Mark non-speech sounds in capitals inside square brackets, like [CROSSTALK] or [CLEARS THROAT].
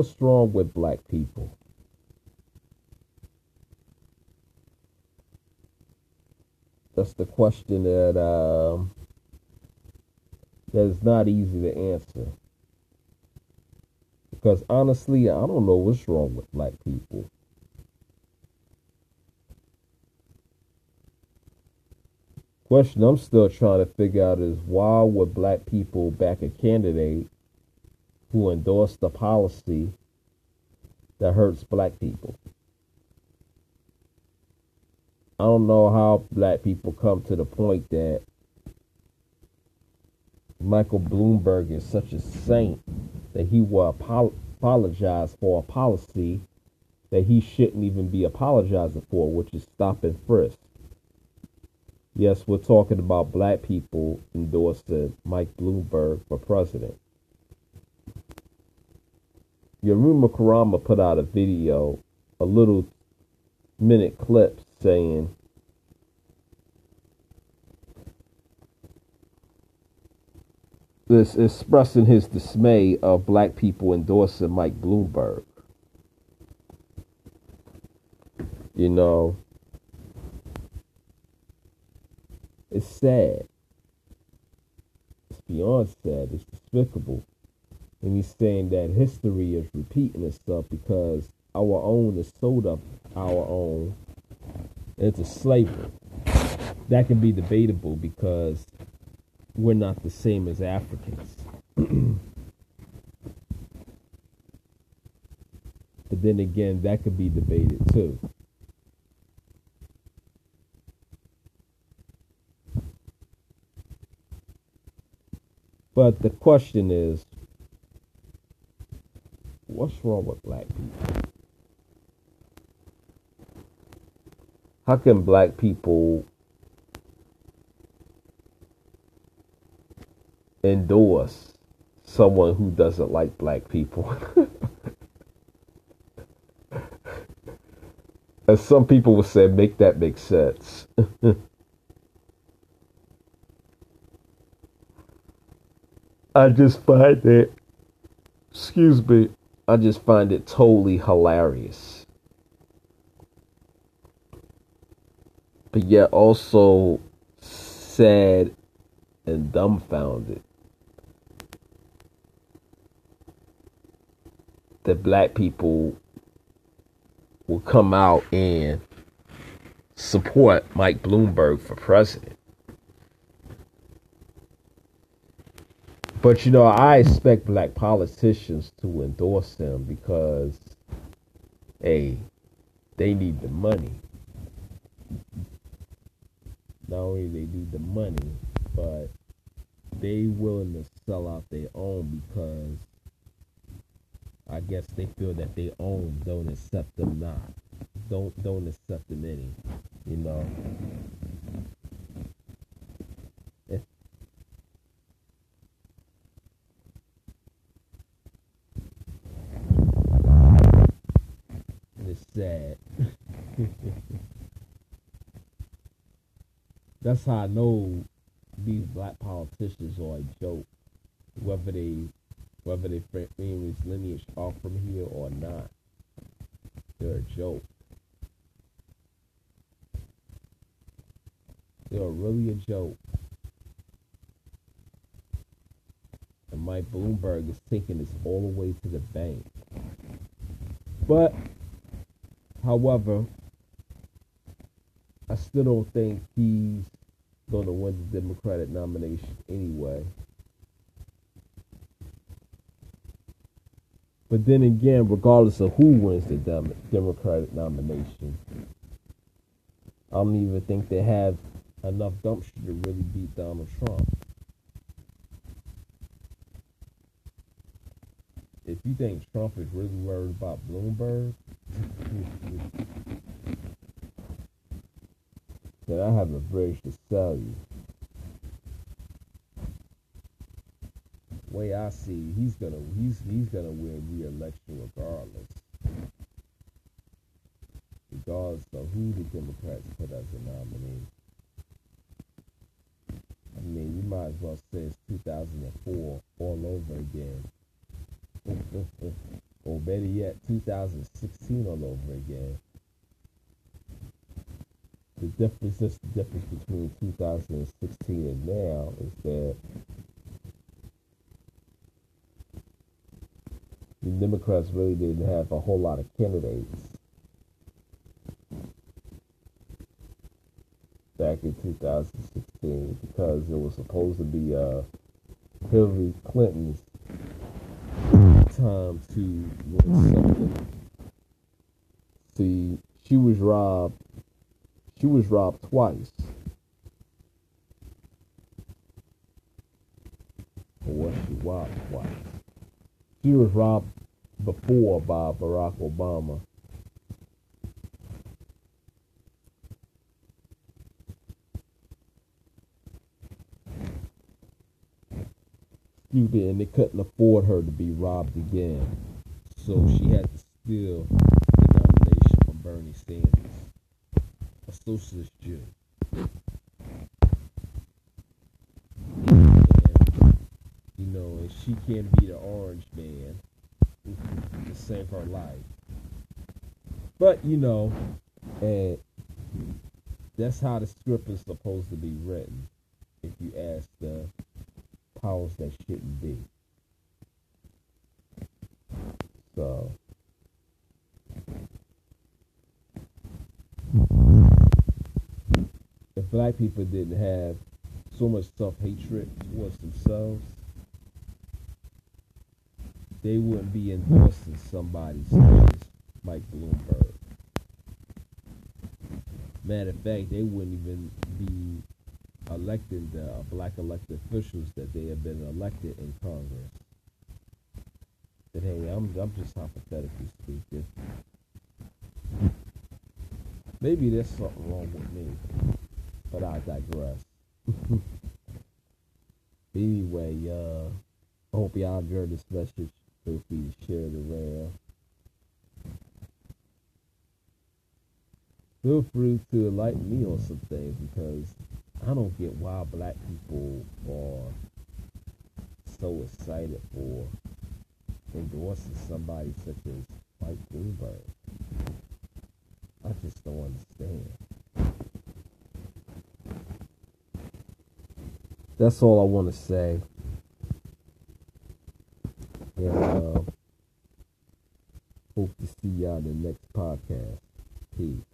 What's wrong with black people? That's the question that um, that is not easy to answer. Because honestly, I don't know what's wrong with black people. Question I'm still trying to figure out is why would black people back a candidate who endorsed a policy that hurts black people? I don't know how black people come to the point that Michael Bloomberg is such a saint that he will apologize for a policy that he shouldn't even be apologizing for, which is stop and frisk. Yes, we're talking about black people endorsing Mike Bloomberg for president. Yaruma Karama put out a video, a little minute clip saying this expressing his dismay of black people endorsing Mike Bloomberg. You know, it's sad. It's beyond sad. It's despicable. And he's saying that history is repeating itself because our own is sold up our own into slavery. That can be debatable because we're not the same as Africans. [CLEARS THROAT] but then again, that could be debated too. But the question is, what's wrong with black people? How can black people endorse someone who doesn't like black people. [LAUGHS] As some people would say, make that make sense. [LAUGHS] I just find it, excuse me, I just find it totally hilarious. But yet also sad and dumbfounded. that black people will come out and support Mike Bloomberg for president. But you know, I expect black politicians to endorse him because, hey, they need the money. Not only they need the money, but they willing to sell out their own because I guess they feel that they own don't accept them not. Don't don't accept them any. You know. Sad. That's how I know these black politicians are a joke. Whether they whether they family's lineage are from here or not. They're a joke. They're really a joke. And Mike Bloomberg is taking this all the way to the bank. But, however, I still don't think he's going to win the Democratic nomination anyway. But then again, regardless of who wins the Dem- Democratic nomination, I don't even think they have enough gumption to really beat Donald Trump. If you think Trump is really worried about Bloomberg, then I have a bridge to sell you. way I see, he's gonna he's he's gonna win re-election regardless, regardless of who the Democrats put as a nominee. I mean, you might as well say it's 2004 all over again. [LAUGHS] or better yet, 2016 all over again. The difference, just the difference between 2016 and now is that the Democrats really didn't have a whole lot of candidates back in 2016 because it was supposed to be uh, Hillary Clinton's time to win something. See, she was robbed. She was robbed twice. Or she robbed twice? She was robbed before by Barack Obama. Excuse and they couldn't afford her to be robbed again. So she had to steal the nomination from Bernie Sanders, a socialist Jew. you know, and she can't be the orange man to save her life. But you know, and that's how the script is supposed to be written. If you ask the powers that shouldn't be. So if black people didn't have so much self hatred towards themselves, they wouldn't be endorsing somebody such as Mike Bloomberg. Matter of fact, they wouldn't even be electing the uh, black elected officials that they have been elected in Congress. That hey, I'm I'm just hypothetically speaking. Maybe there's something wrong with me, but I digress. [LAUGHS] anyway, uh, I hope y'all enjoyed this message. Feel free to share it around. Feel free to enlighten me on some things because I don't get why black people are so excited for endorsing somebody such as Mike Bloomberg. I just don't understand. That's all I want to say. And uh, hope to see y'all in the next podcast. Peace.